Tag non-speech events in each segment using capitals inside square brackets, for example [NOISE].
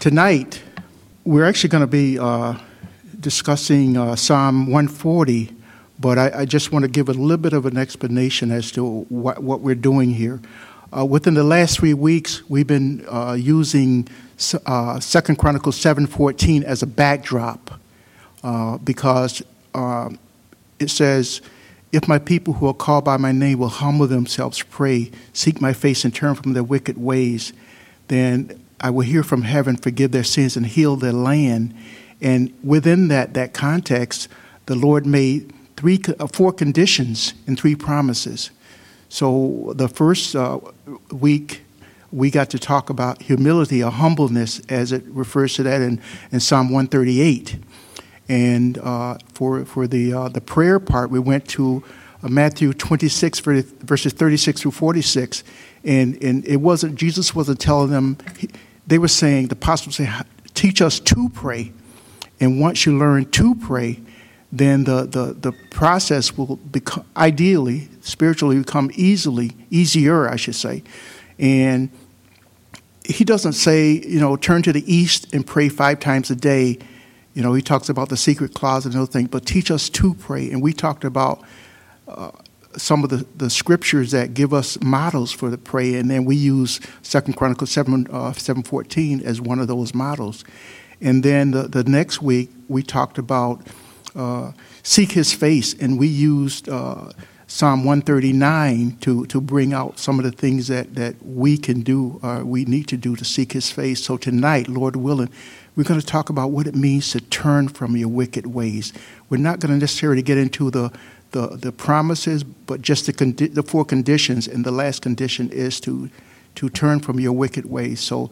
Tonight, we're actually going to be uh, discussing uh, Psalm 140, but I, I, just want to give a little bit of an explanation as to what, what we're doing here. Uh, within the last three weeks, we've been uh, using uh, Second Chronicles 7:14 as a backdrop uh, because uh, it says, "If my people who are called by my name will humble themselves, pray, seek my face, and turn from their wicked ways, then I will hear from heaven, forgive their sins, and heal their land." And within that that context, the Lord made three, uh, four conditions and three promises. So the first uh, week, we got to talk about humility or humbleness as it refers to that in, in Psalm 138. And uh, for, for the, uh, the prayer part, we went to uh, Matthew 26, verses 36 through 46. And, and it wasn't, Jesus wasn't telling them, they were saying, the apostles say, teach us to pray. And once you learn to pray, then the, the, the process will become, ideally, spiritually become easily, easier, I should say. And he doesn't say, you know, turn to the east and pray five times a day. You know, he talks about the secret closet and other things, but teach us to pray. And we talked about uh, some of the, the scriptures that give us models for the prayer, and then we use Second Chronicles 7, uh, 7.14 as one of those models. And then the, the next week, we talked about uh, seek his face, and we used uh, Psalm 139 to, to bring out some of the things that, that we can do, uh, we need to do to seek his face. So tonight, Lord willing, we're going to talk about what it means to turn from your wicked ways. We're not going to necessarily get into the, the, the promises, but just the, condi- the four conditions, and the last condition is to, to turn from your wicked ways. So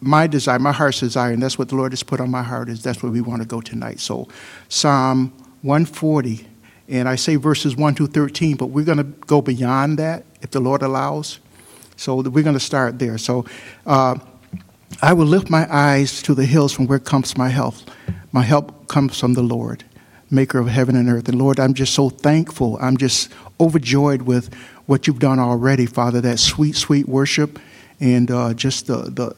my desire, my heart's desire, and that's what the Lord has put on my heart, is that's where we want to go tonight. So, Psalm 140, and I say verses 1 to 13, but we're going to go beyond that if the Lord allows. So, we're going to start there. So, uh, I will lift my eyes to the hills from where comes my help. My help comes from the Lord, maker of heaven and earth. And Lord, I'm just so thankful. I'm just overjoyed with what you've done already, Father, that sweet, sweet worship and uh, just the, the,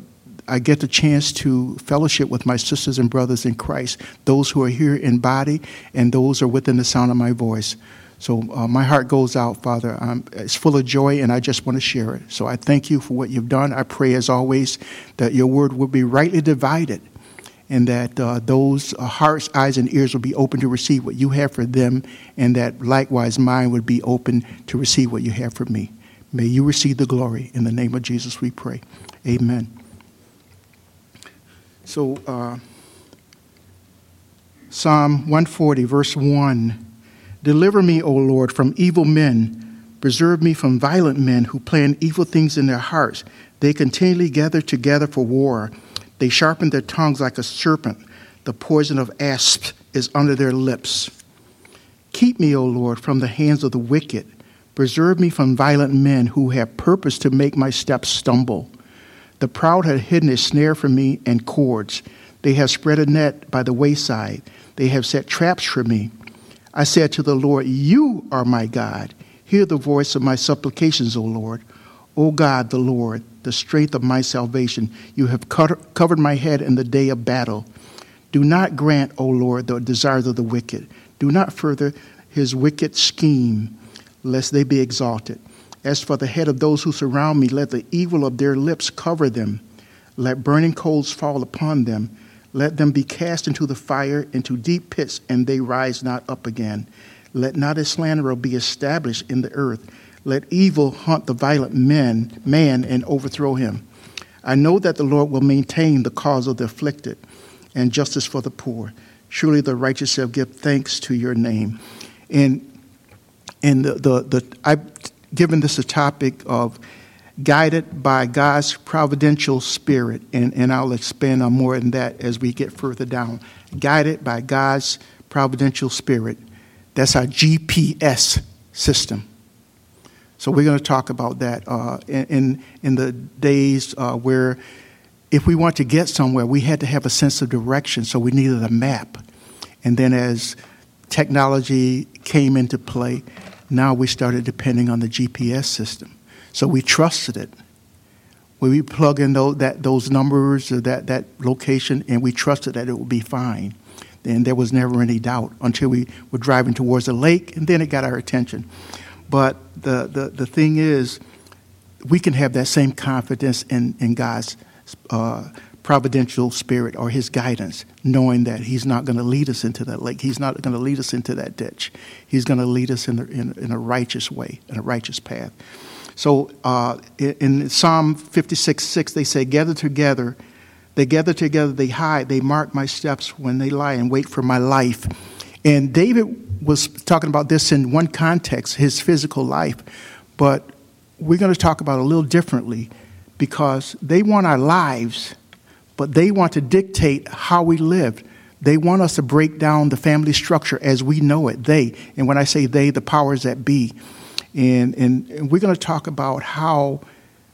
I get the chance to fellowship with my sisters and brothers in Christ, those who are here in body and those are within the sound of my voice. So uh, my heart goes out, Father. Um, it's full of joy, and I just want to share it. So I thank you for what you've done. I pray, as always, that your word will be rightly divided and that uh, those uh, hearts, eyes, and ears will be open to receive what you have for them, and that likewise mine would be open to receive what you have for me. May you receive the glory. In the name of Jesus, we pray. Amen. So, uh, Psalm 140, verse 1 Deliver me, O Lord, from evil men. Preserve me from violent men who plan evil things in their hearts. They continually gather together for war. They sharpen their tongues like a serpent. The poison of asps is under their lips. Keep me, O Lord, from the hands of the wicked. Preserve me from violent men who have purpose to make my steps stumble. The proud have hidden a snare for me and cords. They have spread a net by the wayside. They have set traps for me. I said to the Lord, You are my God. Hear the voice of my supplications, O Lord. O God, the Lord, the strength of my salvation, you have covered my head in the day of battle. Do not grant, O Lord, the desires of the wicked. Do not further his wicked scheme, lest they be exalted. As for the head of those who surround me, let the evil of their lips cover them. Let burning coals fall upon them. Let them be cast into the fire, into deep pits, and they rise not up again. Let not a slanderer be established in the earth. Let evil hunt the violent man, man and overthrow him. I know that the Lord will maintain the cause of the afflicted and justice for the poor. Surely the righteous shall give thanks to your name. And and the, the, the I given this a topic of guided by God's providential spirit, and, and I'll expand on more than that as we get further down. Guided by God's providential spirit. That's our GPS system. So we're going to talk about that uh, in, in the days uh, where if we want to get somewhere, we had to have a sense of direction, so we needed a map. And then as technology came into play, now we started depending on the GPS system. So we trusted it. we plug in those, that, those numbers or that, that location and we trusted that it would be fine. And there was never any doubt until we were driving towards the lake, and then it got our attention. But the, the, the thing is, we can have that same confidence in, in God's uh, providential spirit or his guidance, knowing that he's not going to lead us into that lake. He's not going to lead us into that ditch. He's going to lead us in a, in, in a righteous way, in a righteous path. So uh, in Psalm 56 6, they say, Gather together. They gather together, they hide, they mark my steps when they lie and wait for my life. And David was talking about this in one context, his physical life. But we're going to talk about it a little differently because they want our lives, but they want to dictate how we live. They want us to break down the family structure as we know it. They, and when I say they, the powers that be. And, and, and we're going to talk about how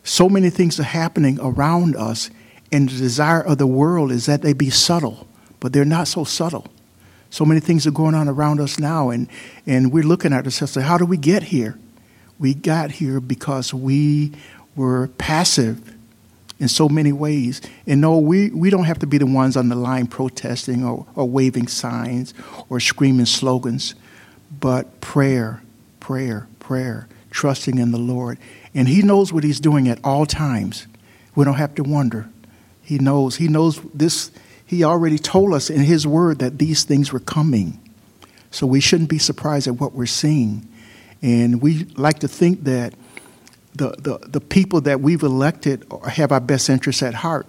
so many things are happening around us, and the desire of the world is that they be subtle, but they're not so subtle. So many things are going on around us now, and, and we're looking at ourselves how do we get here? We got here because we were passive in so many ways. And no, we, we don't have to be the ones on the line protesting or, or waving signs or screaming slogans, but prayer, prayer, prayer, trusting in the Lord. And He knows what He's doing at all times. We don't have to wonder. He knows. He knows this. He already told us in His Word that these things were coming. So we shouldn't be surprised at what we're seeing. And we like to think that the, the, the people that we've elected have our best interests at heart.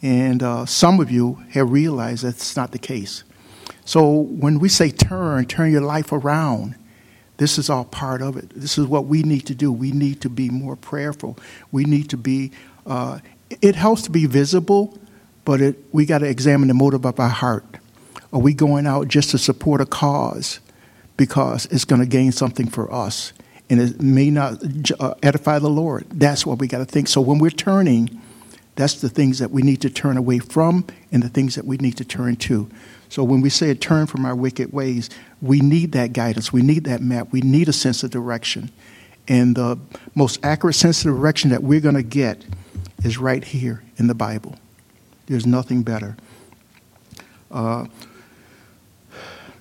And uh, some of you have realized that's not the case. So when we say turn, turn your life around, this is all part of it. This is what we need to do. We need to be more prayerful. We need to be, uh, it helps to be visible, but it, we got to examine the motive of our heart. Are we going out just to support a cause because it's going to gain something for us? And it may not uh, edify the Lord. That's what we got to think. So when we're turning, that's the things that we need to turn away from and the things that we need to turn to. So when we say turn from our wicked ways, we need that guidance. We need that map. We need a sense of direction. And the most accurate sense of direction that we're going to get is right here in the Bible. There's nothing better. Uh,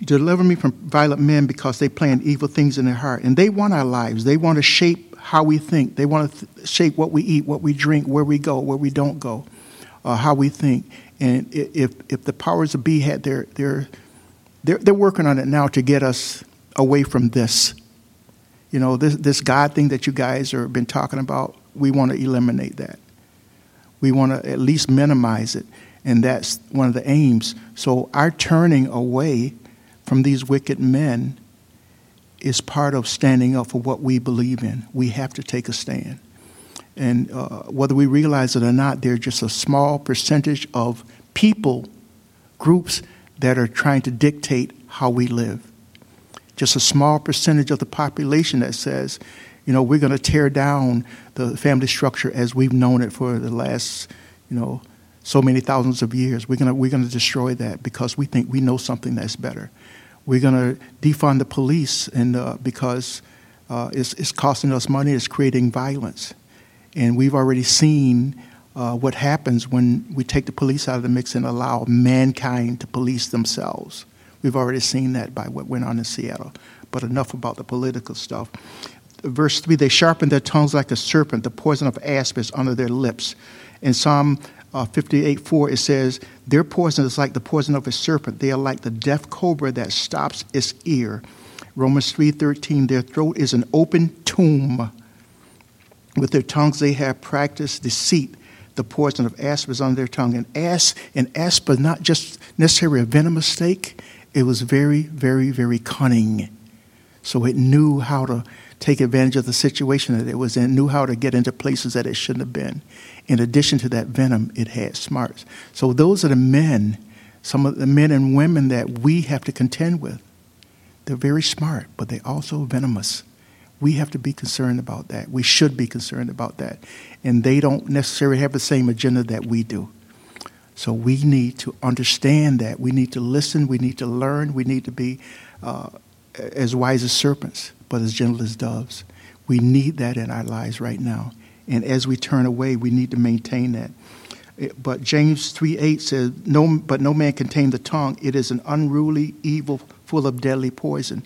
deliver me from violent men because they plan evil things in their heart. And they want our lives. They want to shape how we think. They want to th- shape what we eat, what we drink, where we go, where we don't go, uh, how we think. And if, if the powers of be had, they're, they're, they're, they're working on it now to get us away from this. You know, this, this God thing that you guys have been talking about, we want to eliminate that. We want to at least minimize it. And that's one of the aims. So our turning away from these wicked men is part of standing up for what we believe in. We have to take a stand. And uh, whether we realize it or not, they're just a small percentage of people, groups that are trying to dictate how we live. Just a small percentage of the population that says, you know, we're going to tear down the family structure as we've known it for the last, you know, so many thousands of years. We're going to, we're to destroy that because we think we know something that's better. We're going to defund the police and, uh, because uh, it's, it's costing us money, it's creating violence. And we've already seen uh, what happens when we take the police out of the mix and allow mankind to police themselves. We've already seen that by what went on in Seattle. But enough about the political stuff. Verse 3 They sharpen their tongues like a serpent, the poison of asp is under their lips. In Psalm uh, 58 4, it says, Their poison is like the poison of a serpent. They are like the deaf cobra that stops its ear. Romans 3:13 Their throat is an open tomb with their tongues they have practiced deceit. The poison of asp is on their tongue. And asp, and asp is not just necessarily a venomous snake, it was very, very, very cunning. So it knew how to take advantage of the situation that it was in, knew how to get into places that it shouldn't have been. In addition to that venom, it had smarts. So those are the men, some of the men and women that we have to contend with. They're very smart, but they're also venomous. We have to be concerned about that. We should be concerned about that. And they don't necessarily have the same agenda that we do. So we need to understand that. We need to listen. We need to learn. We need to be uh, as wise as serpents, but as gentle as doves. We need that in our lives right now. And as we turn away, we need to maintain that. Eh, but James 3 8 says, no, But no man can tame the tongue. It is an unruly evil full of deadly poison.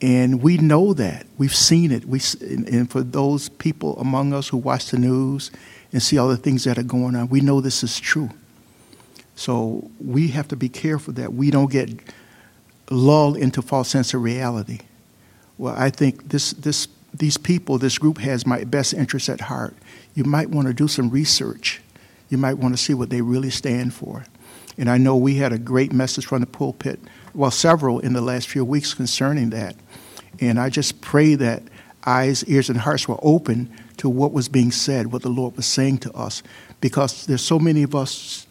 And we know that. We've seen it. We, and for those people among us who watch the news and see all the things that are going on, we know this is true. So we have to be careful that we don't get lulled into false sense of reality. Well, I think this, this, these people, this group has my best interests at heart. You might want to do some research. You might want to see what they really stand for. And I know we had a great message from the pulpit, well, several in the last few weeks concerning that. And I just pray that eyes, ears, and hearts were open to what was being said, what the Lord was saying to us. Because there's so many of us,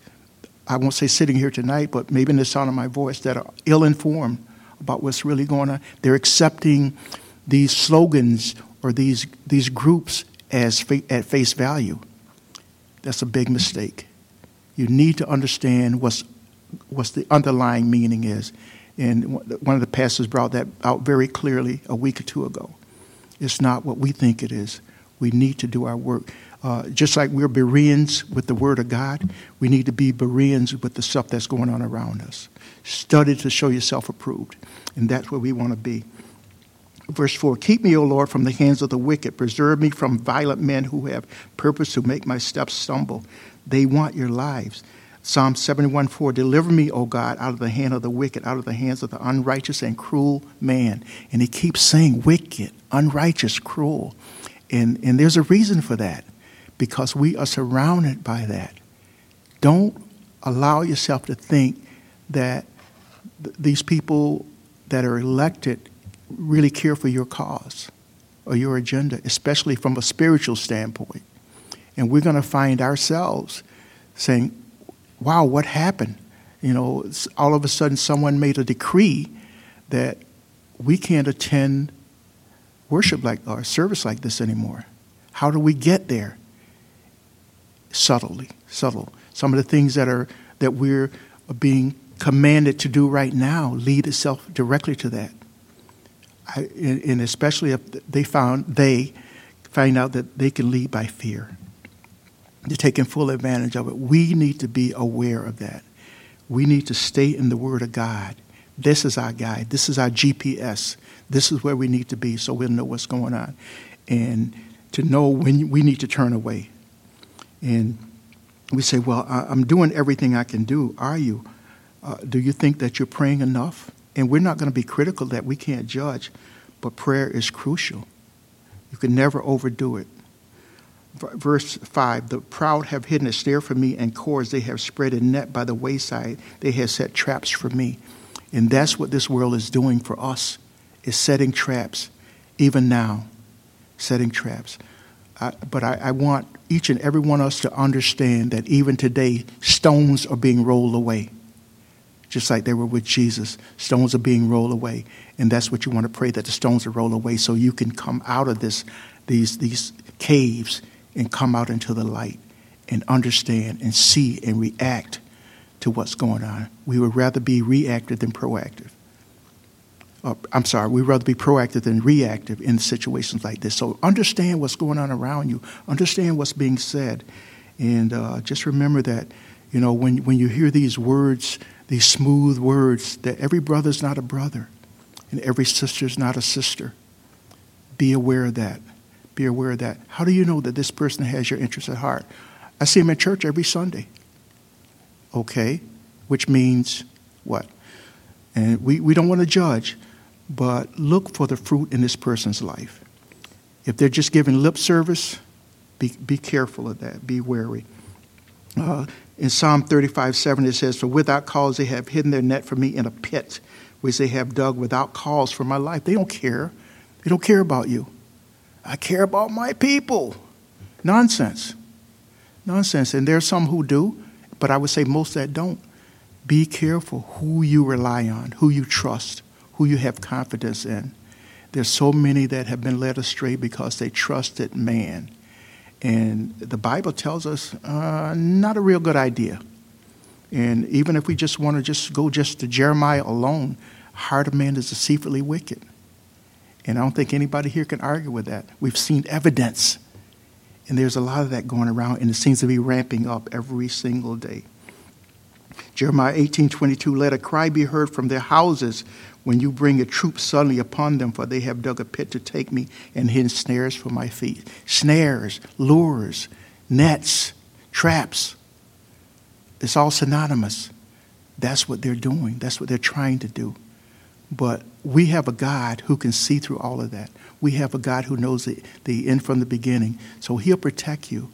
I won't say sitting here tonight, but maybe in the sound of my voice, that are ill informed about what's really going on. They're accepting these slogans or these, these groups as fa- at face value. That's a big mistake. You need to understand what's, what's the underlying meaning is. And one of the pastors brought that out very clearly a week or two ago. It's not what we think it is. We need to do our work. Uh, just like we're Bereans with the Word of God, we need to be Bereans with the stuff that's going on around us. Study to show yourself approved. And that's where we want to be. Verse 4 Keep me, O Lord, from the hands of the wicked. Preserve me from violent men who have purpose to make my steps stumble. They want your lives. Psalm 71 4 Deliver me, O God, out of the hand of the wicked, out of the hands of the unrighteous and cruel man. And he keeps saying wicked, unrighteous, cruel. And, and there's a reason for that because we are surrounded by that. Don't allow yourself to think that th- these people that are elected really care for your cause or your agenda, especially from a spiritual standpoint. And we're going to find ourselves saying, wow, what happened? You know, all of a sudden someone made a decree that we can't attend worship like or service like this anymore. How do we get there? Subtly, subtle. Some of the things that are that we're being commanded to do right now lead itself directly to that. I, and especially if they found they find out that they can lead by fear. They're taking full advantage of it. We need to be aware of that. We need to stay in the Word of God. This is our guide. This is our GPS. This is where we need to be so we'll know what's going on. And to know when we need to turn away. And we say, Well, I'm doing everything I can do. Are you? Uh, do you think that you're praying enough? And we're not going to be critical that we can't judge, but prayer is crucial. You can never overdo it. Verse 5 The proud have hidden a snare for me, and cords they have spread a net by the wayside. They have set traps for me. And that's what this world is doing for us, is setting traps, even now, setting traps. Uh, but I, I want each and every one of us to understand that even today, stones are being rolled away just like they were with Jesus. Stones are being rolled away. And that's what you want to pray that the stones are rolled away so you can come out of this, these, these caves and come out into the light and understand and see and react to what's going on. We would rather be reactive than proactive. Uh, I'm sorry, we'd rather be proactive than reactive in situations like this. So understand what's going on around you, understand what's being said, and uh, just remember that, you know, when, when you hear these words, these smooth words that every brother's not a brother and every sister's not a sister. Be aware of that. Be aware of that. How do you know that this person has your interest at heart? I see him in church every Sunday. Okay, which means what? And we, we don't want to judge, but look for the fruit in this person's life. If they're just giving lip service, be, be careful of that. Be wary. Uh, in Psalm 35 7, it says, For without cause they have hidden their net for me in a pit, which they have dug without cause for my life. They don't care. They don't care about you. I care about my people. Nonsense. Nonsense. And there are some who do, but I would say most that don't. Be careful who you rely on, who you trust, who you have confidence in. There's so many that have been led astray because they trusted man and the Bible tells us uh, not a real good idea. And even if we just want to just go just to Jeremiah alone, heart of man is deceitfully wicked. And I don't think anybody here can argue with that. We've seen evidence And there's a lot of that going around, and it seems to be ramping up every single day. Jeremiah 18:22 Let a cry be heard from their houses when you bring a troop suddenly upon them, for they have dug a pit to take me and hidden snares for my feet. Snares, lures, nets, traps. It's all synonymous. That's what they're doing. That's what they're trying to do. But we have a God who can see through all of that. We have a God who knows the, the end from the beginning. So he'll protect you.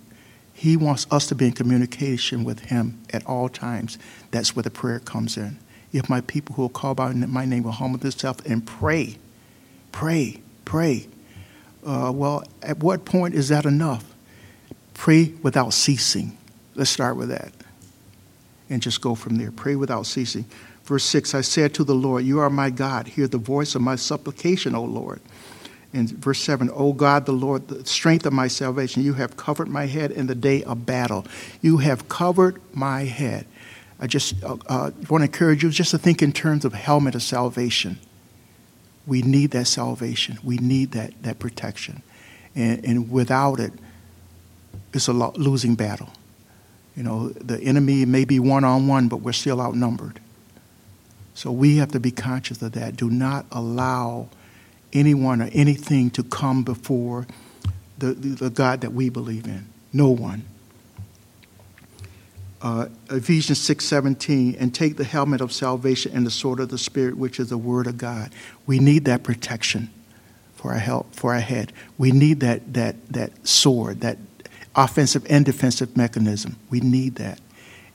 He wants us to be in communication with him at all times. That's where the prayer comes in. If my people who will call by my name will humble themselves and pray, pray, pray. Uh, well, at what point is that enough? Pray without ceasing. Let's start with that and just go from there. Pray without ceasing. Verse 6 I said to the Lord, You are my God. Hear the voice of my supplication, O Lord. In verse 7, O God, the Lord, the strength of my salvation, you have covered my head in the day of battle. You have covered my head. I just uh, uh, want to encourage you just to think in terms of helmet of salvation. We need that salvation. We need that, that protection. And, and without it, it's a losing battle. You know, the enemy may be one on one, but we're still outnumbered. So we have to be conscious of that. Do not allow anyone or anything to come before the, the, the God that we believe in. No one. Uh, Ephesians 6:17, and take the helmet of salvation and the sword of the Spirit, which is the Word of God. We need that protection for our help, for our head. We need that that that sword, that offensive and defensive mechanism. We need that,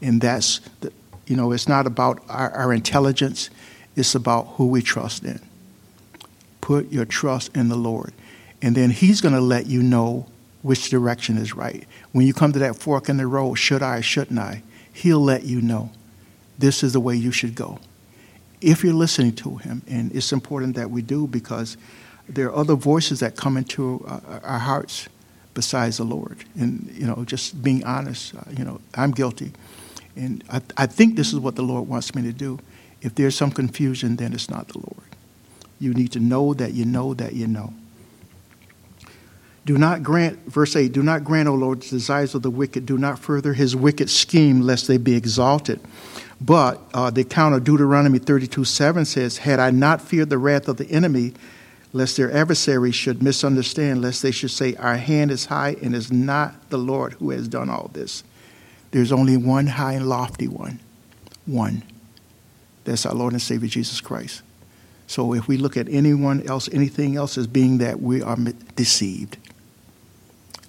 and that's the, you know, it's not about our, our intelligence; it's about who we trust in. Put your trust in the Lord. And then He's going to let you know which direction is right. When you come to that fork in the road, should I, shouldn't I? He'll let you know this is the way you should go. If you're listening to Him, and it's important that we do because there are other voices that come into uh, our hearts besides the Lord. And, you know, just being honest, uh, you know, I'm guilty. And I, I think this is what the Lord wants me to do. If there's some confusion, then it's not the Lord. You need to know that you know that you know. Do not grant, verse 8, do not grant, O Lord, the desires of the wicked. Do not further his wicked scheme, lest they be exalted. But uh, the account of Deuteronomy 32 7 says, Had I not feared the wrath of the enemy, lest their adversaries should misunderstand, lest they should say, Our hand is high, and is not the Lord who has done all this. There's only one high and lofty one. One. That's our Lord and Savior Jesus Christ. So if we look at anyone else, anything else as being that, we are deceived.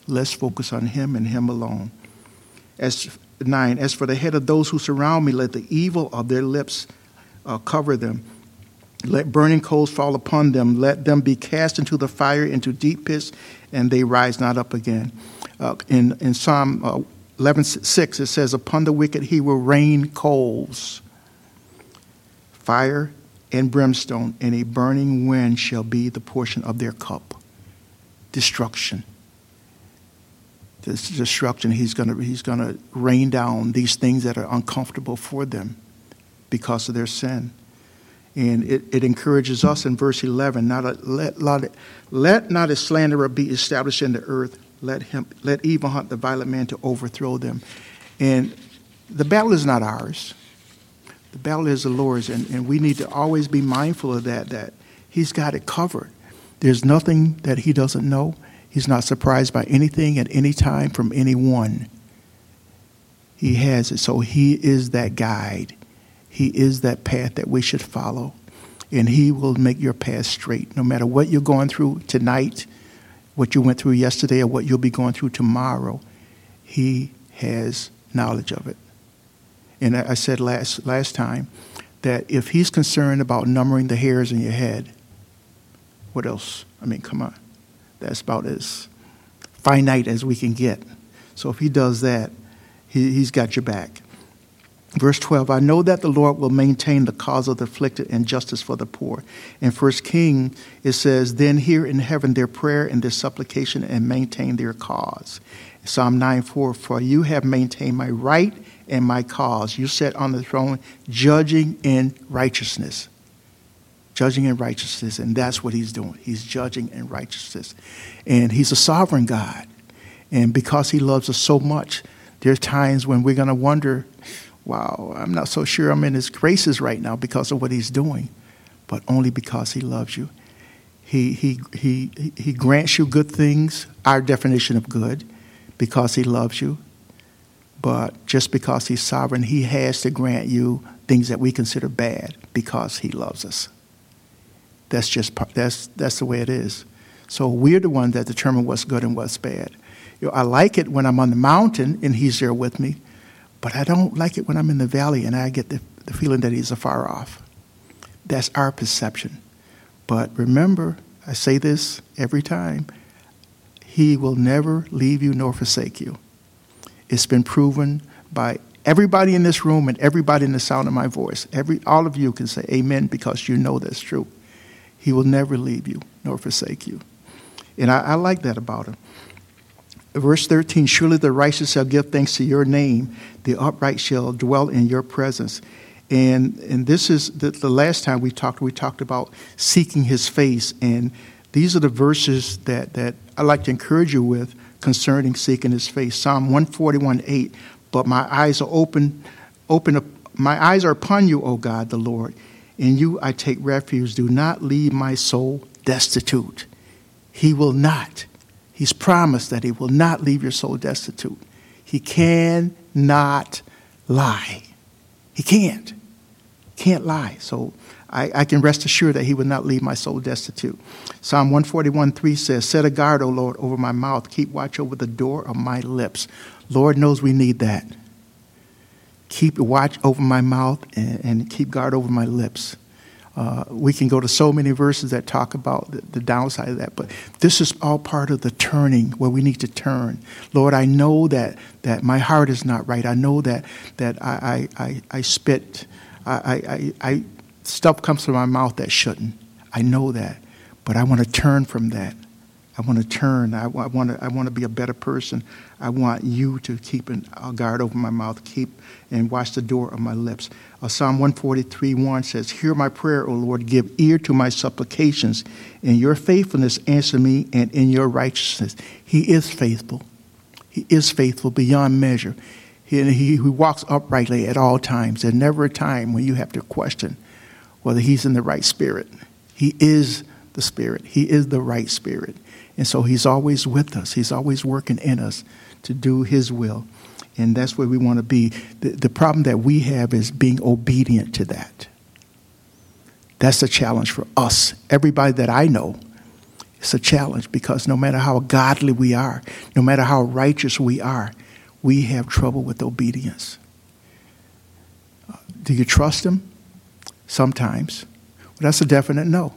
Let's focus on Him and Him alone. As nine, as for the head of those who surround me, let the evil of their lips uh, cover them. Let burning coals fall upon them. Let them be cast into the fire, into deep pits, and they rise not up again. Uh, in, in Psalm uh, 11 6, it says, Upon the wicked he will rain coals, fire and brimstone, and a burning wind shall be the portion of their cup. Destruction. This destruction, he's going he's to rain down these things that are uncomfortable for them because of their sin. And it, it encourages us in verse 11 not a, let, let, let not a slanderer be established in the earth, let, him, let evil hunt the violent man to overthrow them. And the battle is not ours. The battle is the Lord's, and, and we need to always be mindful of that, that He's got it covered. There's nothing that He doesn't know. He's not surprised by anything at any time from anyone. He has it. So He is that guide. He is that path that we should follow. And He will make your path straight. No matter what you're going through tonight, what you went through yesterday, or what you'll be going through tomorrow, He has knowledge of it. And I said last, last time that if he's concerned about numbering the hairs in your head, what else? I mean, come on. That's about as finite as we can get. So if he does that, he, he's got your back. Verse 12, I know that the Lord will maintain the cause of the afflicted and justice for the poor. In First King, it says, Then hear in heaven their prayer and their supplication and maintain their cause. Psalm 9 4, For you have maintained my right and my cause. You sit on the throne judging in righteousness. Judging in righteousness, and that's what he's doing. He's judging in righteousness. And he's a sovereign God. And because He loves us so much, there's times when we're going to wonder, wow, I'm not so sure I'm in His graces right now because of what He's doing, but only because He loves you. He, he, he, he grants you good things, our definition of good, because He loves you. But just because He's sovereign, He has to grant you things that we consider bad because He loves us. That's just that's that's the way it is. So we're the one that determine what's good and what's bad. You know, I like it when I'm on the mountain and He's there with me, but I don't like it when I'm in the valley and I get the, the feeling that He's afar off. That's our perception. But remember, I say this every time He will never leave you nor forsake you. It's been proven by everybody in this room and everybody in the sound of my voice. Every, all of you can say amen because you know that's true. He will never leave you nor forsake you. And I, I like that about him. Verse 13 Surely the righteous shall give thanks to your name, the upright shall dwell in your presence. And, and this is the, the last time we talked, we talked about seeking his face. And these are the verses that, that I like to encourage you with concerning seeking his face. Psalm 141 8. But my eyes are open, open up, my eyes are upon you, O God, the Lord. In you I take refuge. Do not leave my soul destitute. He will not. He's promised that he will not leave your soul destitute. He cannot lie. He can't. Can't lie. So I, I, can rest assured that he will not leave my soul destitute. Psalm 141 3 says, Set a guard, O Lord, over my mouth. Keep watch over the door of my lips. Lord knows we need that. Keep watch over my mouth and, and keep guard over my lips. Uh, we can go to so many verses that talk about the, the, downside of that, but this is all part of the turning where we need to turn. Lord, I know that, that my heart is not right. I know that, that I, I, I, I spit, I, I, I, stuff comes from my mouth that shouldn't. I know that, but I want to turn from that. I want to turn. I, I, want to. I want to be a better person. I want you to keep an, a guard over my mouth, keep and watch the door of my lips. Uh, Psalm 143 1 says, Hear my prayer, O Lord, give ear to my supplications. In your faithfulness, answer me, and in your righteousness. He is faithful. He is faithful beyond measure. He, he, he walks uprightly at all times. There's never a time when you have to question whether he's in the right spirit. He is the spirit, he is the right spirit. And so he's always with us, he's always working in us to do his will and that's where we want to be. The, the problem that we have is being obedient to that. That's a challenge for us. Everybody that I know, it's a challenge because no matter how godly we are, no matter how righteous we are, we have trouble with obedience. Uh, do you trust Him? Sometimes. Well, that's a definite no.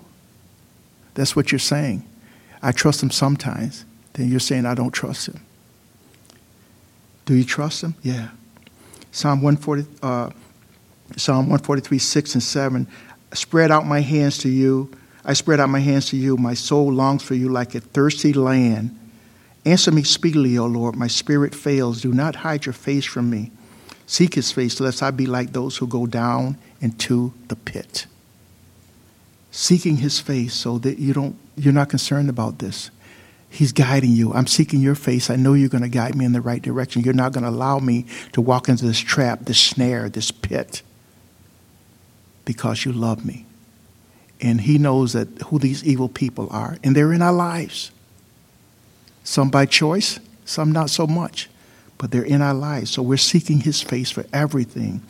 That's what you're saying. I trust Him sometimes. Then you're saying I don't trust Him. Do you trust him? Yeah. Psalm 140, uh, Psalm 143, 6 and 7. Spread out my hands to you. I spread out my hands to you. My soul longs for you like a thirsty land. Answer me speedily, O Lord. My spirit fails. Do not hide your face from me. Seek his face, lest I be like those who go down into the pit. Seeking his face so that you don't, you're not concerned about this. He's guiding you. I'm seeking your face. I know you're going to guide me in the right direction. You're not going to allow me to walk into this trap, this snare, this pit because you love me. And he knows that who these evil people are, and they're in our lives. Some by choice, some not so much, but they're in our lives. So we're seeking his face for everything.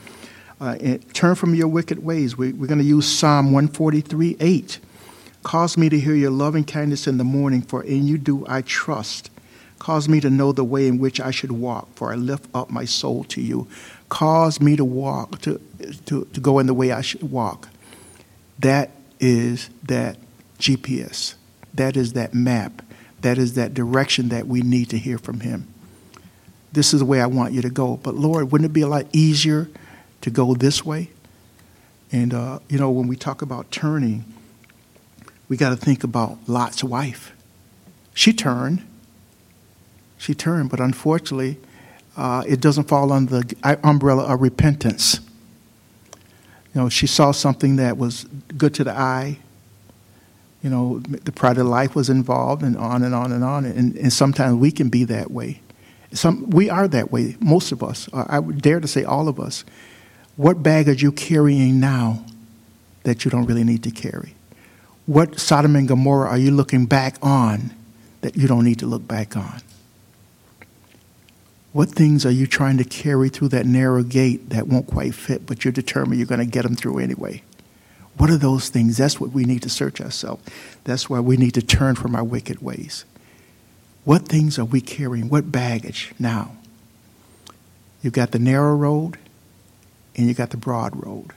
Uh, turn from your wicked ways. We, we're going to use Psalm 143 8. Cause me to hear your loving kindness in the morning, for in you do I trust. Cause me to know the way in which I should walk, for I lift up my soul to you. Cause me to walk, to, to, to go in the way I should walk. That is that GPS. That is that map. That is that direction that we need to hear from Him. This is the way I want you to go. But Lord, wouldn't it be a lot easier to go this way? And, uh, you know, when we talk about turning, we got to think about Lot's wife. She turned. She turned, but unfortunately, uh, it doesn't fall under the umbrella of repentance. You know, she saw something that was good to the eye, You know, the pride of life was involved, and on and on and on. And, and sometimes we can be that way. Some, we are that way, most of us. I would dare to say all of us. What bag are you carrying now that you don't really need to carry? What Sodom and Gomorrah are you looking back on that you don't need to look back on? What things are you trying to carry through that narrow gate that won't quite fit, but you're determined you're going to get them through anyway? What are those things? That's what we need to search ourselves. That's why we need to turn from our wicked ways. What things are we carrying? What baggage now? You've got the narrow road and you've got the broad road.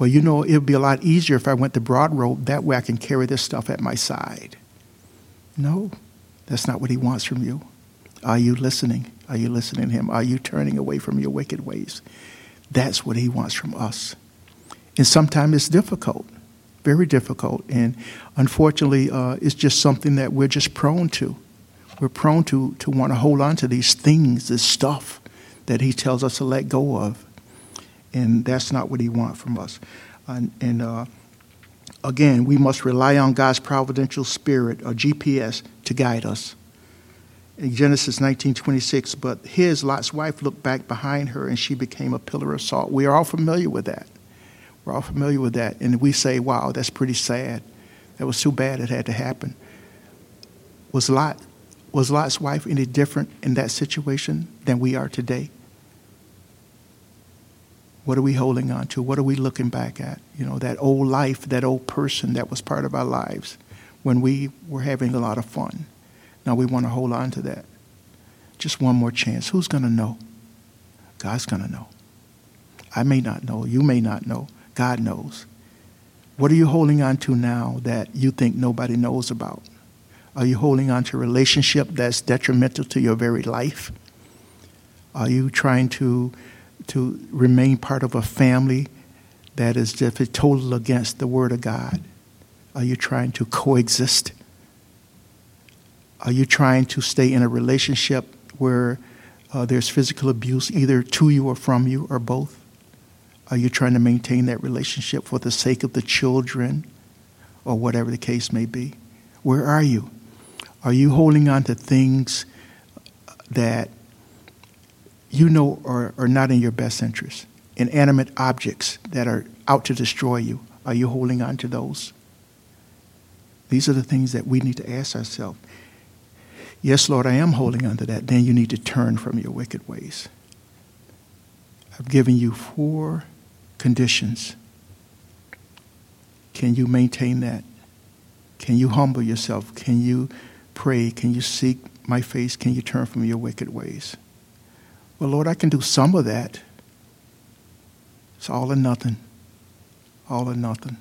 Well, you know, it would be a lot easier if I went the broad road. That way I can carry this stuff at my side. No, that's not what he wants from you. Are you listening? Are you listening to him? Are you turning away from your wicked ways? That's what he wants from us. And sometimes it's difficult, very difficult. And unfortunately, uh, it's just something that we're just prone to. We're prone to, to want to hold on to these things, this stuff that he tells us to let go of. And that's not what he wants from us. And, and uh, again, we must rely on God's providential spirit, or GPS, to guide us. In Genesis 19:26, but his Lot's wife looked back behind her and she became a pillar of salt. We are all familiar with that. We're all familiar with that. And we say, wow, that's pretty sad. That was too bad it had to happen. Was Lot was Lot's wife any different in that situation than we are today? What are we holding on to? What are we looking back at? You know, that old life, that old person that was part of our lives when we were having a lot of fun. Now we want to hold on to that. Just one more chance. Who's going to know? God's going to know. I may not know. You may not know. God knows. What are you holding on to now that you think nobody knows about? Are you holding on to a relationship that's detrimental to your very life? Are you trying to, to remain part of a family that is just total against the Word of God? Are you trying to coexist? Are you trying to stay in a relationship where uh, there's physical abuse either to you or from you or both? Are you trying to maintain that relationship for the sake of the children or whatever the case may be? Where are you? Are you holding on to things that you know are, are not in your best interest? Inanimate objects that are out to destroy you. Are you holding on to those? These are the things that we need to ask ourselves. Yes, Lord, I am holding on to that. Then you need to turn from your wicked ways. I've given you four conditions. Can you maintain that? Can you humble yourself? Can you pray? Can you seek my face? Can you turn from your wicked ways? Well, Lord, I can do some of that. It's all or nothing. All or nothing.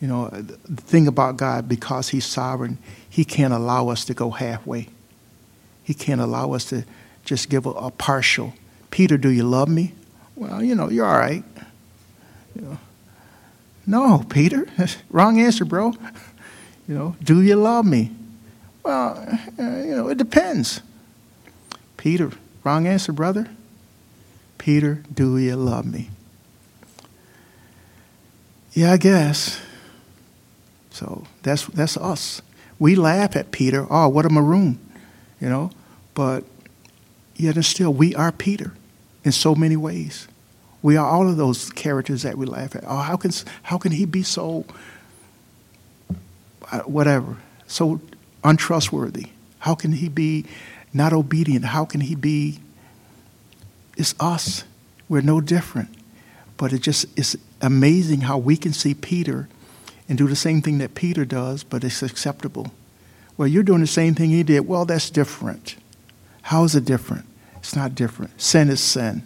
You know, the thing about God, because He's sovereign, He can't allow us to go halfway. He can't allow us to just give a, a partial. Peter, do you love me? Well, you know, you're all right. You know, no, Peter, [LAUGHS] wrong answer, bro. [LAUGHS] You know, do you love me? Well, uh, you know, it depends. Peter, wrong answer, brother. Peter, do you love me? Yeah, I guess. So that's that's us. We laugh at Peter. Oh, what a maroon, you know. But yet and still, we are Peter in so many ways. We are all of those characters that we laugh at. Oh, how can how can he be so uh, whatever, so untrustworthy? How can he be not obedient? How can he be? It's us. We're no different. But it just it's amazing how we can see Peter and do the same thing that Peter does, but it's acceptable. Well, you're doing the same thing he did. Well, that's different. How is it different? It's not different. Sin is sin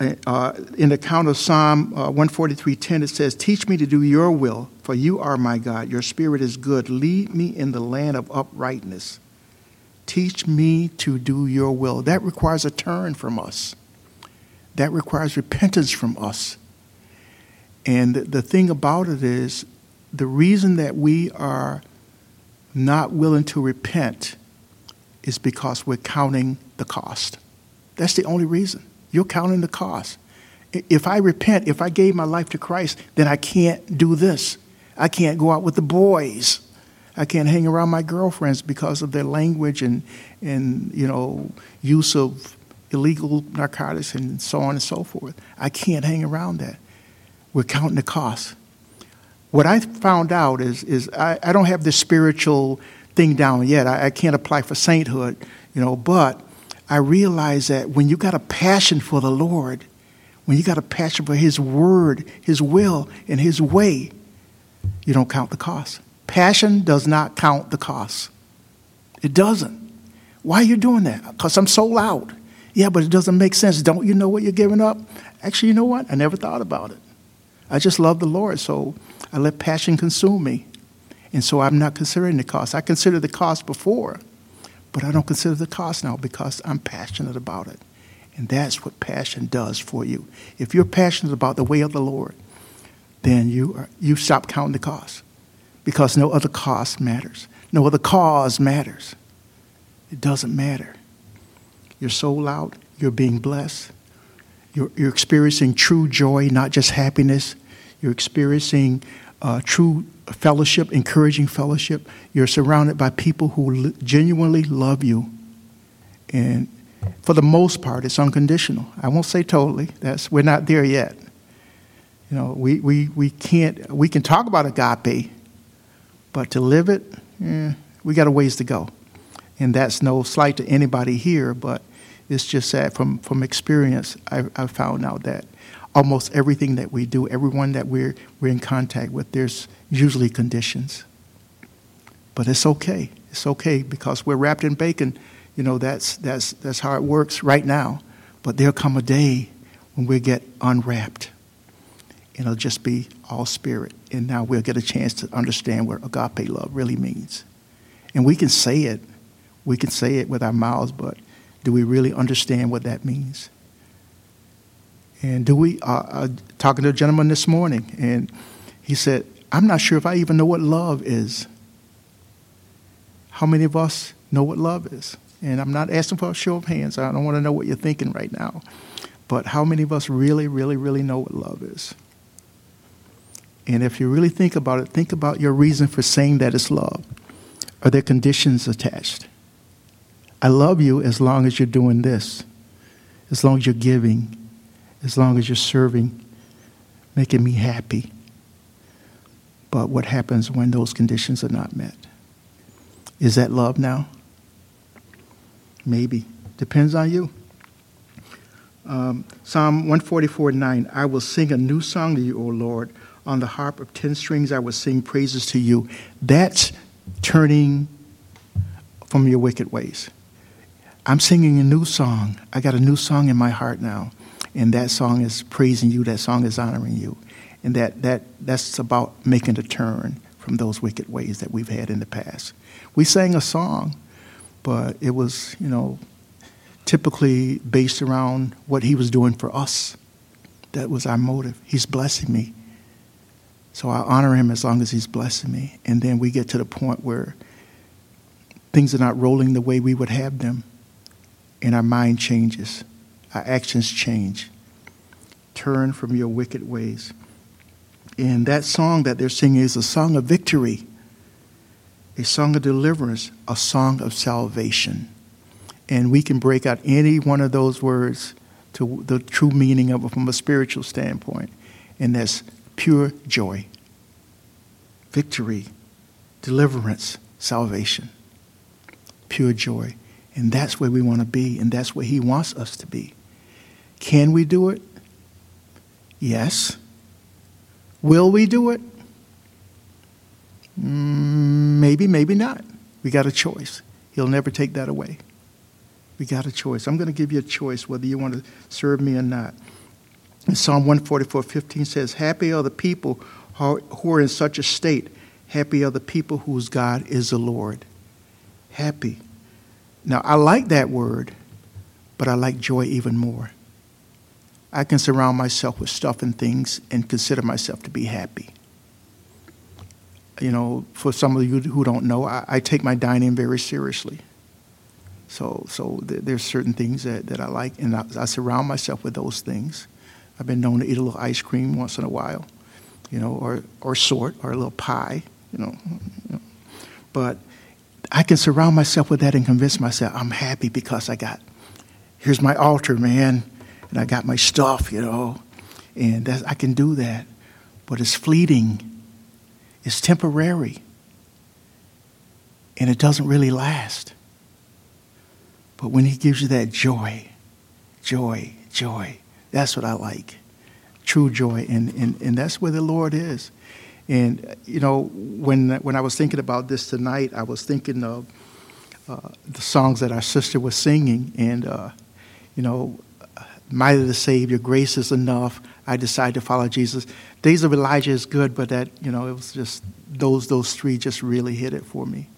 uh, in the account of Psalm uh, 143.10, it says, Teach me to do your will, for you are my God. Your spirit is good. Lead me in the land of uprightness. Teach me to do your will. That requires a turn from us. That requires repentance from us. And the thing about it is, the reason that we are not willing to repent is because we're counting the cost. That's the only reason. You're counting the cost. If I repent, if I gave my life to Christ, then I can't do this. I can't go out with the boys. I can't hang around my girlfriends because of their language and, and you know, use of illegal narcotics and so on and so forth. I can't hang around that. We're counting the cost. What I found out is, is I, I don't have this spiritual thing down yet. I, I can't apply for sainthood, you know, but I realize that when you got a passion for the Lord, when you got a passion for His Word, His will, and His way, you don't count the cost. Passion does not count the cost. It doesn't. Why are you doing that? Because I'm sold out. Yeah, but it doesn't make sense. Don't you know what you're giving up? Actually, you know what? I never thought about it. I just love the Lord, so I let passion consume me. And so I'm not considering the cost. I considered the cost before, but I don't consider the cost now because I'm passionate about it. And that's what passion does for you. If you're passionate about the way of the Lord, then you, are, you stop counting the cost because no other cost matters. No other cause matters. It doesn't matter. You're sold out, you're being blessed, you're, you're experiencing true joy, not just happiness. You're experiencing uh, true fellowship, encouraging fellowship. You're surrounded by people who genuinely love you. And for the most part, it's unconditional. I won't say totally. That's, we're not there yet. You know, we, we, we can't, we can talk about agape, but to live it, eh, we got a ways to go. And that's no slight to anybody here, but it's just that from, from experience, I, I found out that almost everything that we do, everyone that we're, we're in contact with, there's usually conditions. But it's okay. It's okay because we're wrapped in bacon. You know, that's, that's, that's how it works right now. But there'll come a day when we get unwrapped. And it'll just be all spirit. And now we'll get a chance to understand what agape love really means. And we can say it. We can say it with our mouths, but do we really understand what that means? And do we, uh, uh, talking to a gentleman this morning, and he said, I'm not sure if I even know what love is. How many of us know what love is? And I'm not asking for a show of hands. I don't want to know what you're thinking right now. But how many of us really, really, really know what love is? And if you really think about it, think about your reason for saying that it's love. Are there conditions attached? I love you as long as you're doing this, as long as you're giving, as long as you're serving, making me happy. But what happens when those conditions are not met? Is that love now? Maybe. Depends on you. Um, Psalm 144 9 I will sing a new song to you, O Lord. On the harp of ten strings, I will sing praises to you. That's turning from your wicked ways. I'm singing a new song. I got a new song in my heart now and that song is praising you, that song is honoring you. And that, that, that's about making a turn from those wicked ways that we've had in the past. We sang a song, but it was, you know, typically based around what he was doing for us. That was our motive. He's blessing me. So I honor him as long as he's blessing me. And then we get to the point where things are not rolling the way we would have them, and our mind changes our actions change. Turn from your wicked ways. And that song that they're singing is a song of victory, a song of deliverance, a song of salvation. And we can break out any one of those words to the true meaning of it from a spiritual standpoint. And that's pure joy, victory, deliverance, salvation. Pure joy. And that's where we want to be, and that's where He wants us to be. Can we do it? Yes. Will we do it? Mm, maybe, maybe not. We got a choice. He'll never take that away. We got a choice. I'm going to give you a choice whether you want to serve me or not. And Psalm 144 15 says, Happy are the people who are in such a state. Happy are the people whose God is the Lord. Happy. Now, I like that word, but I like joy even more. I can surround myself with stuff and things and consider myself to be happy. You know, for some of you who don't know, I, I take my dining very seriously. So, so th- there's certain things that, that I like, and I, I, surround myself with those things. I've been known to eat a little ice cream once in a while. you know, or, or sort, or a little pie, you know, you know. But I can surround myself with that and convince myself I'm happy because I got, here's my altar, man, and I got my stuff, you know, and I can do that. But it's fleeting, it's temporary, and it doesn't really last. But when He gives you that joy, joy, joy, that's what I like. True joy, and, and, and that's where the Lord is. And you know, when when I was thinking about this tonight, I was thinking of uh, the songs that our sister was singing, and uh, you know, "Might of the Savior," "Grace is Enough." I decided to follow Jesus. Days of Elijah is good, but that you know, it was just those those three just really hit it for me.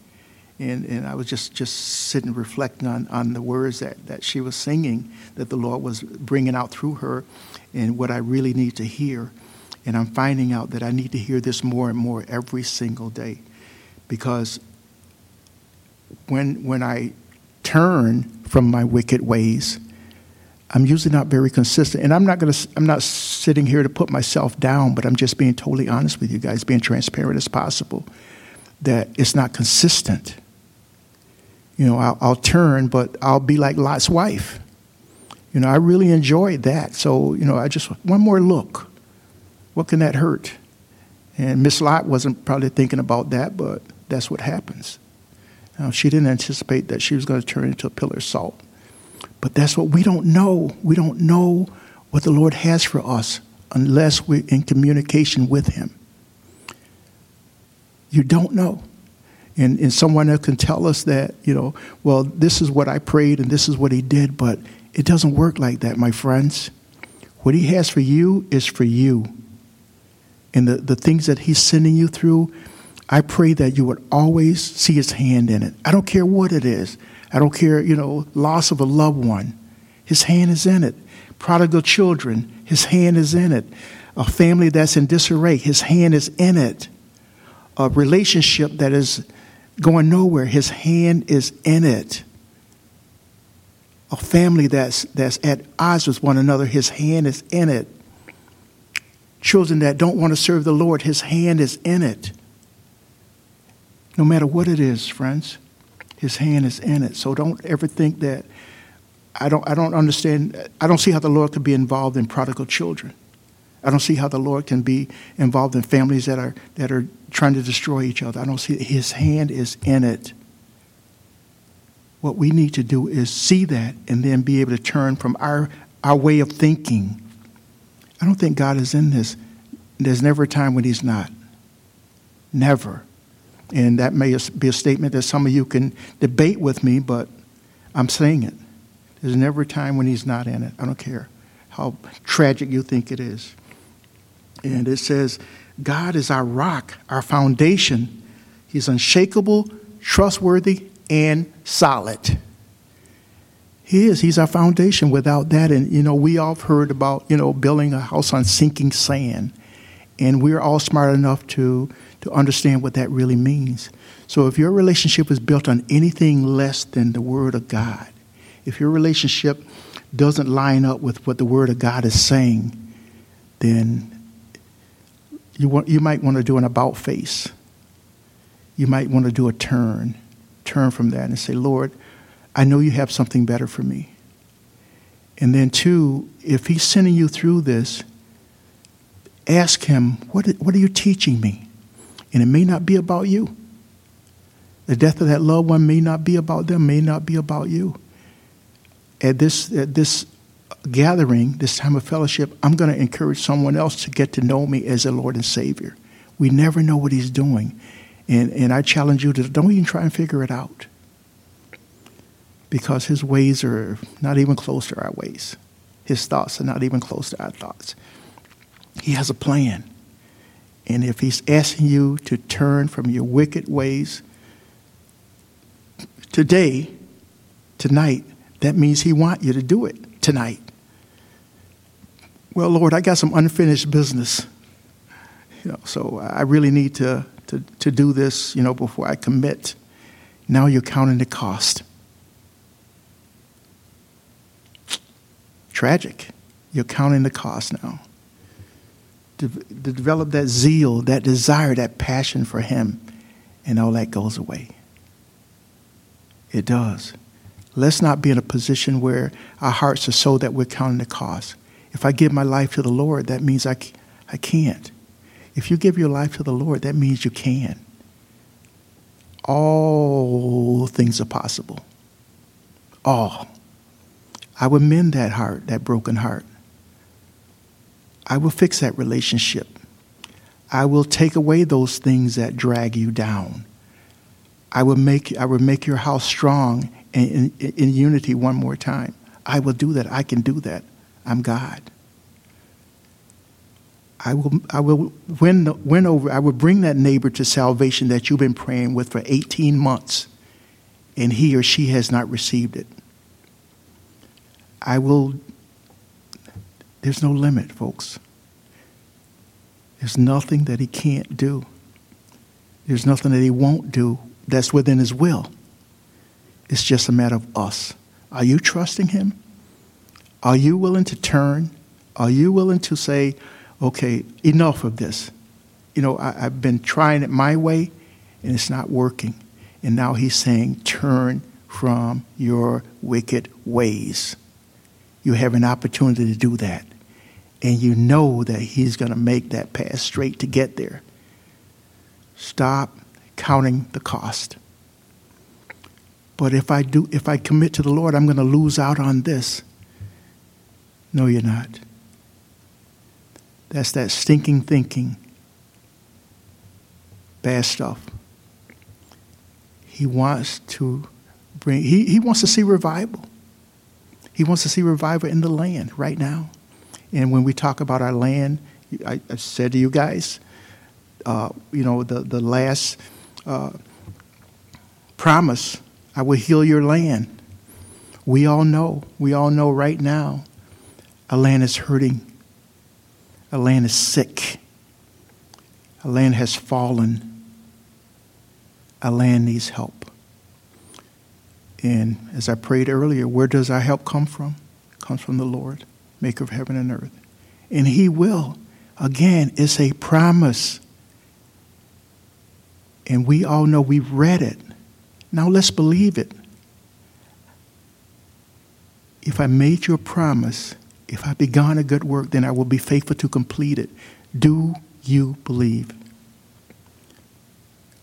And, and I was just, just sitting reflecting on, on the words that, that she was singing, that the Lord was bringing out through her, and what I really need to hear. And I'm finding out that I need to hear this more and more every single day. Because when, when I turn from my wicked ways, I'm usually not very consistent. And I'm not to, I'm not sitting here to put myself down, but I'm just being totally honest with you guys, being transparent as possible, that it's not consistent. You know, I'll, I'll turn, but I'll be like Lot's wife. You know, I really enjoyed that. So, you know, I just, one more look what can that hurt? And Miss Lot wasn't probably thinking about that, but that's what happens. Now, she didn't anticipate that she was going to turn into a pillar of salt. But that's what we don't know. We don't know what the Lord has for us unless we're in communication with Him. You don't know. And, and someone else can tell us that, you know, well, this is what I prayed and this is what He did, but it doesn't work like that, my friends. What He has for you is for you and the, the things that He's sending you through, I pray that you would always see His hand in it. I don't care what it is. I don't care, you know, loss of a loved one. His hand is in it. Prodigal children, His hand is in it. A family that's in disarray, His hand is in it. A relationship that is going nowhere, His hand is in it. A family that's, that's at odds with one another, His hand is in it children that don't want to serve the Lord, His hand is in it. No matter what it is, friends, His hand is in it. So don't ever think that I don't, I don't understand, I don't see how the Lord could be involved in prodigal children. I don't see how the Lord can be involved in families that are, that are trying to destroy each other. I don't see His hand is in it. What we need to do is see that and then be able to turn from our, our way of thinking I don't think God is in this. There's never a time when He's not. Never. And that may be a statement that some of you can debate with me, but I'm saying it. There's never a time when He's not in it. I don't care how tragic you think it is. And it says, God is our rock, our foundation. He's unshakable, trustworthy, and solid. He is. He's our foundation. Without that, and you know, we all have heard about you know building a house on sinking sand, and we're all smart enough to to understand what that really means. So, if your relationship is built on anything less than the Word of God, if your relationship doesn't line up with what the Word of God is saying, then you want you might want to do an about face. You might want to do a turn, turn from that, and say, Lord I know you have something better for me. And then, two, if he's sending you through this, ask him, what, what are you teaching me? And it may not be about you. The death of that loved one may not be about them, may not be about you. At this, at this gathering, this time of fellowship, I'm going to encourage someone else to get to know me as a Lord and Savior. We never know what He's doing. And, and I challenge you to don't even try and figure it out because his ways are not even close to our ways. His thoughts are not even close to our thoughts. He has a plan. And if he's asking you to turn from your wicked ways today, tonight, that means he wants you to do it tonight. Well, Lord, I got some unfinished business. You know, so I really need to, to, to do this, you know, before I commit. Now you're counting the cost. Tragic. You're counting the cost now. To, to develop that zeal, that desire, that passion for Him, and all that goes away. It does. Let's not be in a position where our hearts are so that we're counting the cost. If I give my life to the Lord, that means I, I can't. If you give your life to the Lord, that means you can. All things are possible. All. I will mend that heart, that broken heart. I will fix that relationship. I will take away those things that drag you down. I will make, I will make your house strong in, in, in unity one more time. I will do that. I can do that. I'm God. I will, I will win, win over, I will bring that neighbor to salvation that you've been praying with for 18 months and he or she has not received it. I will, there's no limit, folks. There's nothing that he can't do. There's nothing that he won't do that's within his will. It's just a matter of us. Are you trusting him? Are you willing to turn? Are you willing to say, okay, enough of this? You know, I, have been trying it my way and it's not working. And now he's saying, turn from your wicked ways. You have an opportunity to do that. And you know that he's going to make that path straight to get there. Stop counting the cost. But if I do if I commit to the Lord, I'm going to lose out on this. No, you're not. That's that stinking thinking. Bad stuff. He wants to bring he, he wants to see revival. He wants to see revival in the land right now. And when we talk about our land, I, I said to you guys, uh, you know, the, the last uh, promise, I will heal your land. We all know, we all know right now, a land is hurting. A land is sick. A land has fallen. A land needs help. And as I prayed earlier, where does our help come from? It comes from the Lord, maker of heaven and earth. And He will. Again, it's a promise. And we all know we've read it. Now let's believe it. If I made you a promise, if I began a good work, then I will be faithful to complete it. Do you believe?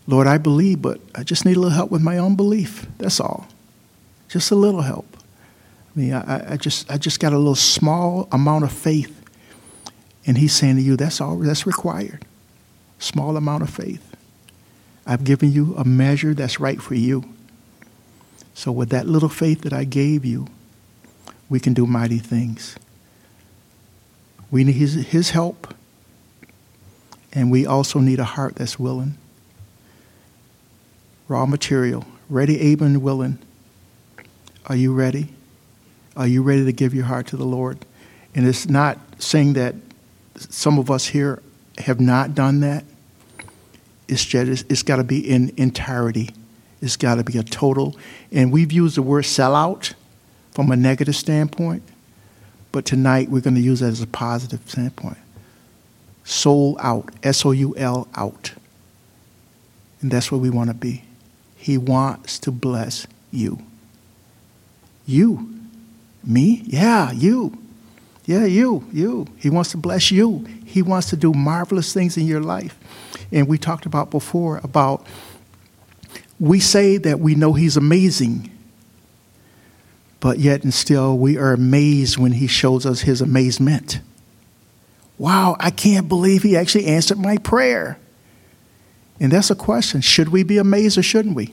Lord, I believe, but I just need a little help with my own belief. That's all. Just a little help. I mean, I, I just I just got a little small amount of faith. And he's saying to you, that's all that's required. Small amount of faith. I've given you a measure that's right for you. So, with that little faith that I gave you, we can do mighty things. We need his, his help, and we also need a heart that's willing. Raw material, ready, able, and willing. Are you ready? Are you ready to give your heart to the Lord? And it's not saying that some of us here have not done that. It's just, it's got to be in entirety. It's got to be a total. And we've used the word sellout from a negative standpoint, but tonight we're going to use that as a positive standpoint. Soul out, S O U L out. And that's where we want to be. He wants to bless you. You. Me? Yeah, you. Yeah, you, you. He wants to bless you. He wants to do marvelous things in your life and we talked about before about we say that we know he's amazing, but yet and still we are amazed when he shows us his amazement. Wow, I can't believe he actually answered my prayer. And that's a question. Should we be amazed or shouldn't we?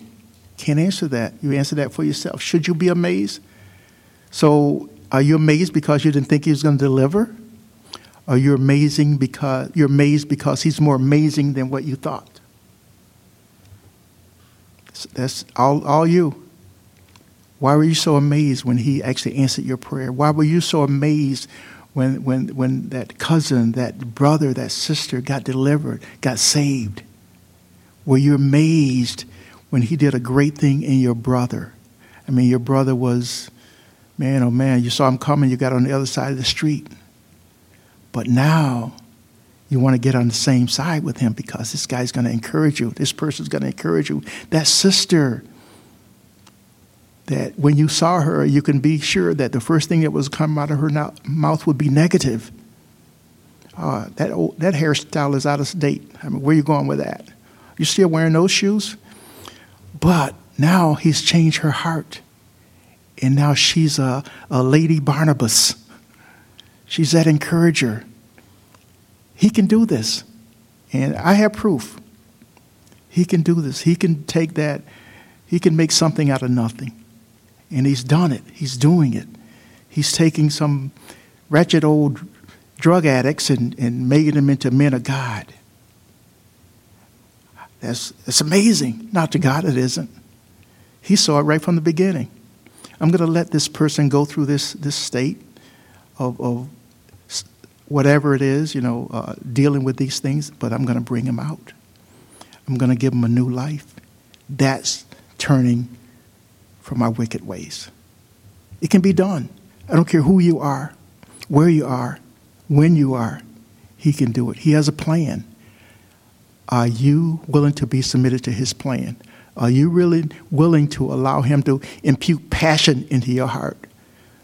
Can't answer that. You answer that for yourself. Should you be amazed? So, are you amazed because you didn't think he was going to deliver? Are you amazing because you're amazed because he's more amazing than what you thought? That's all, all you. Why were you so amazed when he actually answered your prayer? Why were you so amazed when, when, when that cousin, that brother, that sister got delivered, got saved? Were you amazed when he did a great thing in your brother? I mean, your brother was, man, oh man, you saw him coming, you got on the other side of the street. But now You want to get on the same side with him because this guy's going to encourage you. This person's going to encourage you. That sister, that when you saw her, you can be sure that the first thing that was come out of her mouth would be negative. Uh, that, old, that hairstyle is out of date. I mean, where are you going with that? You still wearing those shoes? But now he's changed her heart. And now she's a, a lady Barnabas. She's that encourager. He can do this. And I have proof. He can do this. He can take that, he can make something out of nothing. And he's done it. He's doing it. He's taking some wretched old drug addicts and, and making them into men of God. That's, that's amazing. Not to God, it isn't. He saw it right from the beginning. I'm going to let this person go through this, this state of, of whatever it is, you know, uh, dealing with these things, but I'm going to bring him out. I'm going to give him a new life. That's turning from our wicked ways. It can be done. I don't care who you are, where you are, when you are. He can do it. He has a plan. Are you willing to be submitted to his plan? Are you really willing to allow him to impute passion into your heart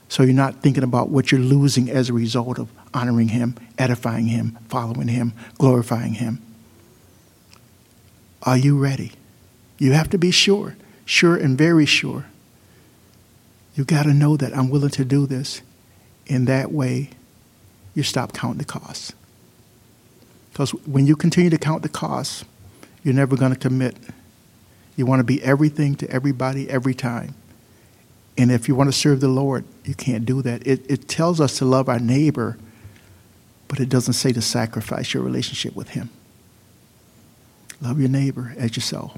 so you're not thinking about what you're losing as a result of honoring him, edifying him, following him, glorifying him? Are you ready? You have to be sure, sure and very sure. You've got to know that I'm willing to do this. In that way, you stop counting the costs. Because when you continue to count the costs, you're never going to commit. You want to be everything to everybody every time. And if you want to serve the Lord, you can't do that. It, it tells us to love our neighbor, but it doesn't say to sacrifice your relationship with Him. Love your neighbor as yourself.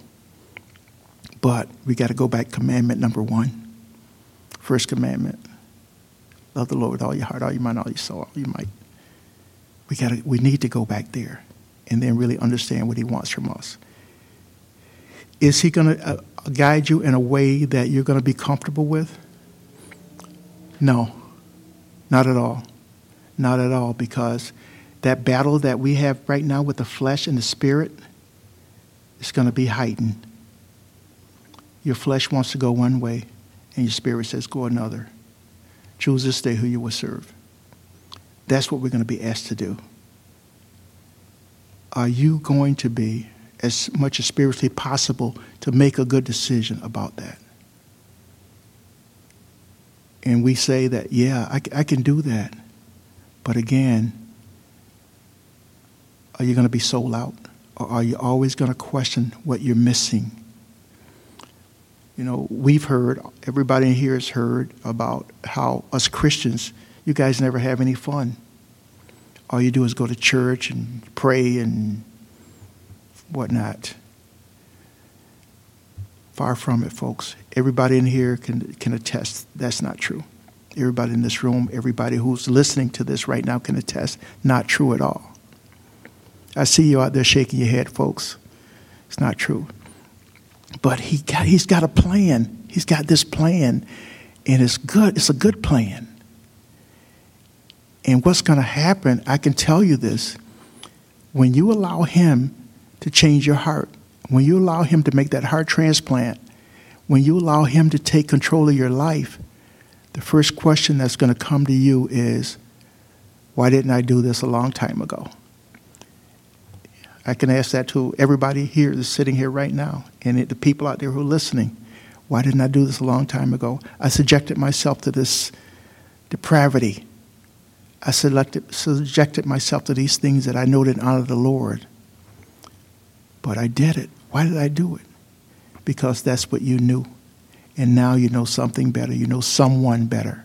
But we got to go back commandment number one. First commandment love the Lord with all your heart, all your mind, all your soul, all your might. We, gotta, we need to go back there and then really understand what He wants from us. Is He going to uh, guide you in a way that you're going to be comfortable with? No, not at all. Not at all, because that battle that we have right now with the flesh and the spirit is going to be heightened. Your flesh wants to go one way, and your spirit says, go another. Choose this day who you will serve. That's what we're going to be asked to do. Are you going to be as much as spiritually possible to make a good decision about that? And we say that, yeah, I, I can do that. But again, are you going to be sold out? Or are you always going to question what you're missing? You know, we've heard, everybody in here has heard about how us Christians, you guys never have any fun. All you do is go to church and pray and whatnot. Far from it, folks. Everybody in here can, can attest that's not true. Everybody in this room, everybody who's listening to this right now can attest not true at all. I see you out there shaking your head, folks. It's not true. But he got, he's got a plan. He's got this plan, and it's good. It's a good plan. And what's going to happen, I can tell you this when you allow him to change your heart, when you allow him to make that heart transplant, when you allow him to take control of your life, the first question that's going to come to you is, why didn't I do this a long time ago? I can ask that to everybody here that's sitting here right now and the people out there who are listening. Why didn't I do this a long time ago? I subjected myself to this depravity. I selected, subjected myself to these things that I know didn't honor the Lord. But I did it. Why did I do it? Because that's what you knew. And now you know something better. You know someone better.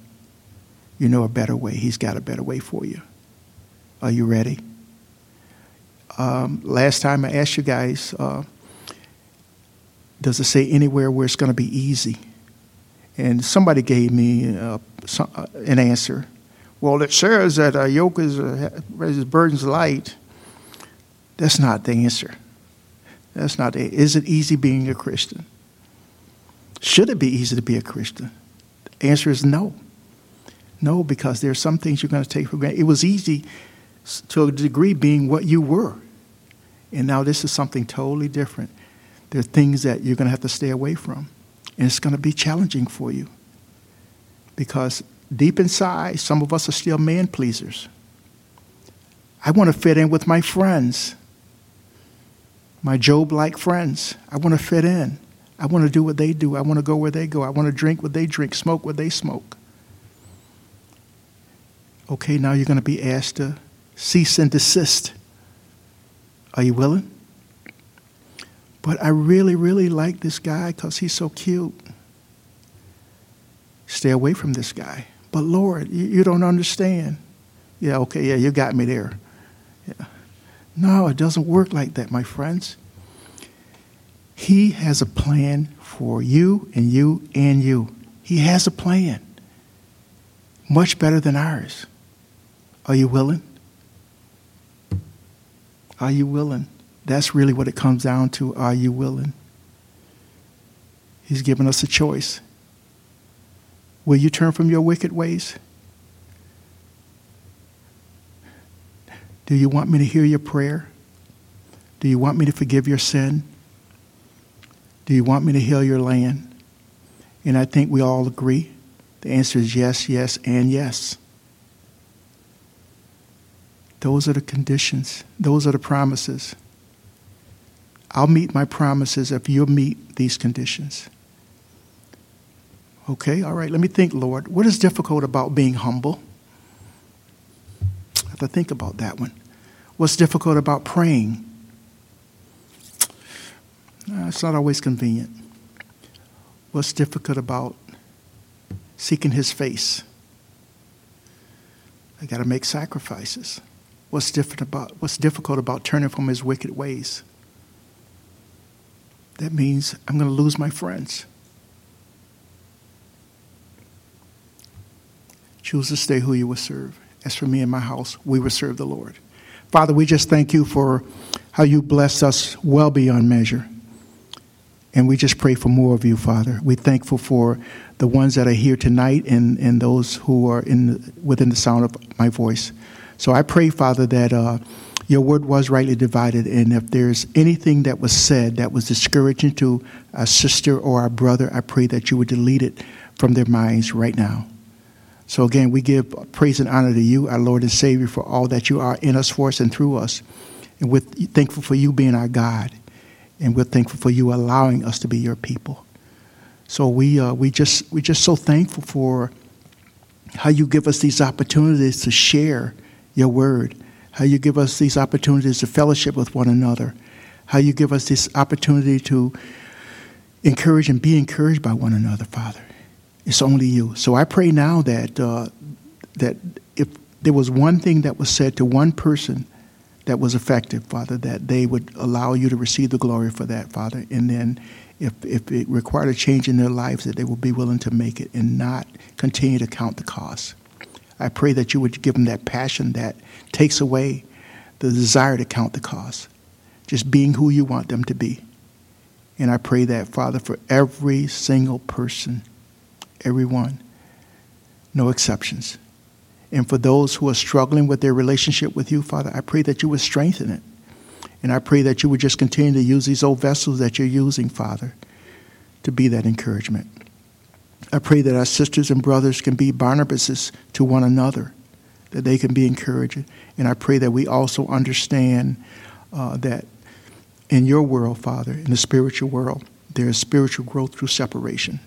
You know a better way. He's got a better way for you. Are you ready? Um, last time I asked you guys, uh, does it say anywhere where it's going to be easy? And somebody gave me uh, some, uh, an answer. Well, it says that a yoke is, uh, his burdens light. That's not the answer. That's not it. Is it easy being a Christian? Should it be easy to be a Christian? The answer is no. No, because there are some things you're going to take for granted. It was easy to a degree, being what you were. And now this is something totally different. There are things that you're going to have to stay away from. And it's going to be challenging for you. Because deep inside, some of us are still man pleasers. I want to fit in with my friends, my Job like friends. I want to fit in. I want to do what they do. I want to go where they go. I want to drink what they drink, smoke what they smoke. Okay, now you're going to be asked to cease and desist. Are you willing? But I really, really like this guy because he's so cute. Stay away from this guy. But Lord, you, you don't understand. Yeah, okay, yeah, you got me there. No, it doesn't work like that, my friends. He has a plan for you and you and you. He has a plan. Much better than ours. Are you willing? Are you willing? That's really what it comes down to. Are you willing? He's given us a choice. Will you turn from your wicked ways? Do you want me to hear your prayer? Do you want me to forgive your sin? Do you want me to heal your land? And I think we all agree. The answer is yes, yes, and yes. Those are the conditions, those are the promises. I'll meet my promises if you'll meet these conditions. Okay, all right, let me think, Lord. What is difficult about being humble? I have to think about that one. What's difficult about praying? Uh, it's not always convenient. What's difficult about seeking His face? I got to make sacrifices. What's different about what's difficult about turning from His wicked ways? That means I'm going to lose my friends. Choose to stay who you will serve. As for me and my house, we will serve the Lord. Father, we just thank you for how you bless us well beyond measure. And we just pray for more of you, Father. We're thankful for the ones that are here tonight and, and those who are in within the sound of my voice. So I pray, Father, that uh, your word was rightly divided. And if there's anything that was said that was discouraging to a sister or a brother, I pray that you would delete it from their minds right now. So again, we give praise and honor to you, our Lord and Savior, for all that you are in us, for us, and through us. And we're thankful for you being our God and we're thankful for you allowing us to be your people. So we uh, we just we're just so thankful for how you give us these opportunities to share your word, how you give us these opportunities to fellowship with one another, how you give us this opportunity to encourage and be encouraged by one another, Father. It's only you. So I pray now that uh, that if there was one thing that was said to one person that was effective, Father, that they would allow you to receive the glory for that, Father. And then if, if it required a change in their lives, that they would be willing to make it and not continue to count the cost. I pray that you would give them that passion that takes away the desire to count the cost, just being who you want them to be. And I pray that, Father, for every single person, everyone, no exceptions. And for those who are struggling with their relationship with you, Father, I pray that you would strengthen it. And I pray that you would just continue to use these old vessels that you're using, Father, to be that encouragement. I pray that our sisters and brothers can be Barnabases to one another, that they can be encouraged. And I pray that we also understand uh, that in your world, Father, in the spiritual world, there is spiritual growth through separation.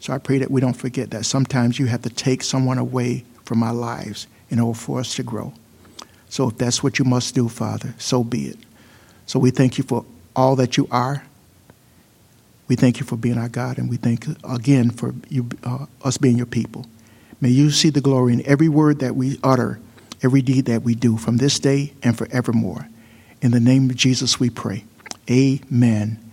So I pray that we don't forget that sometimes you have to take someone away from our lives in order for us to grow. So if that's what you must do, Father, so be it. So we thank you for all that you are. We thank you for being our God, and we thank again for you, uh, us being your people. May you see the glory in every word that we utter, every deed that we do from this day and forevermore. In the name of Jesus we pray. Amen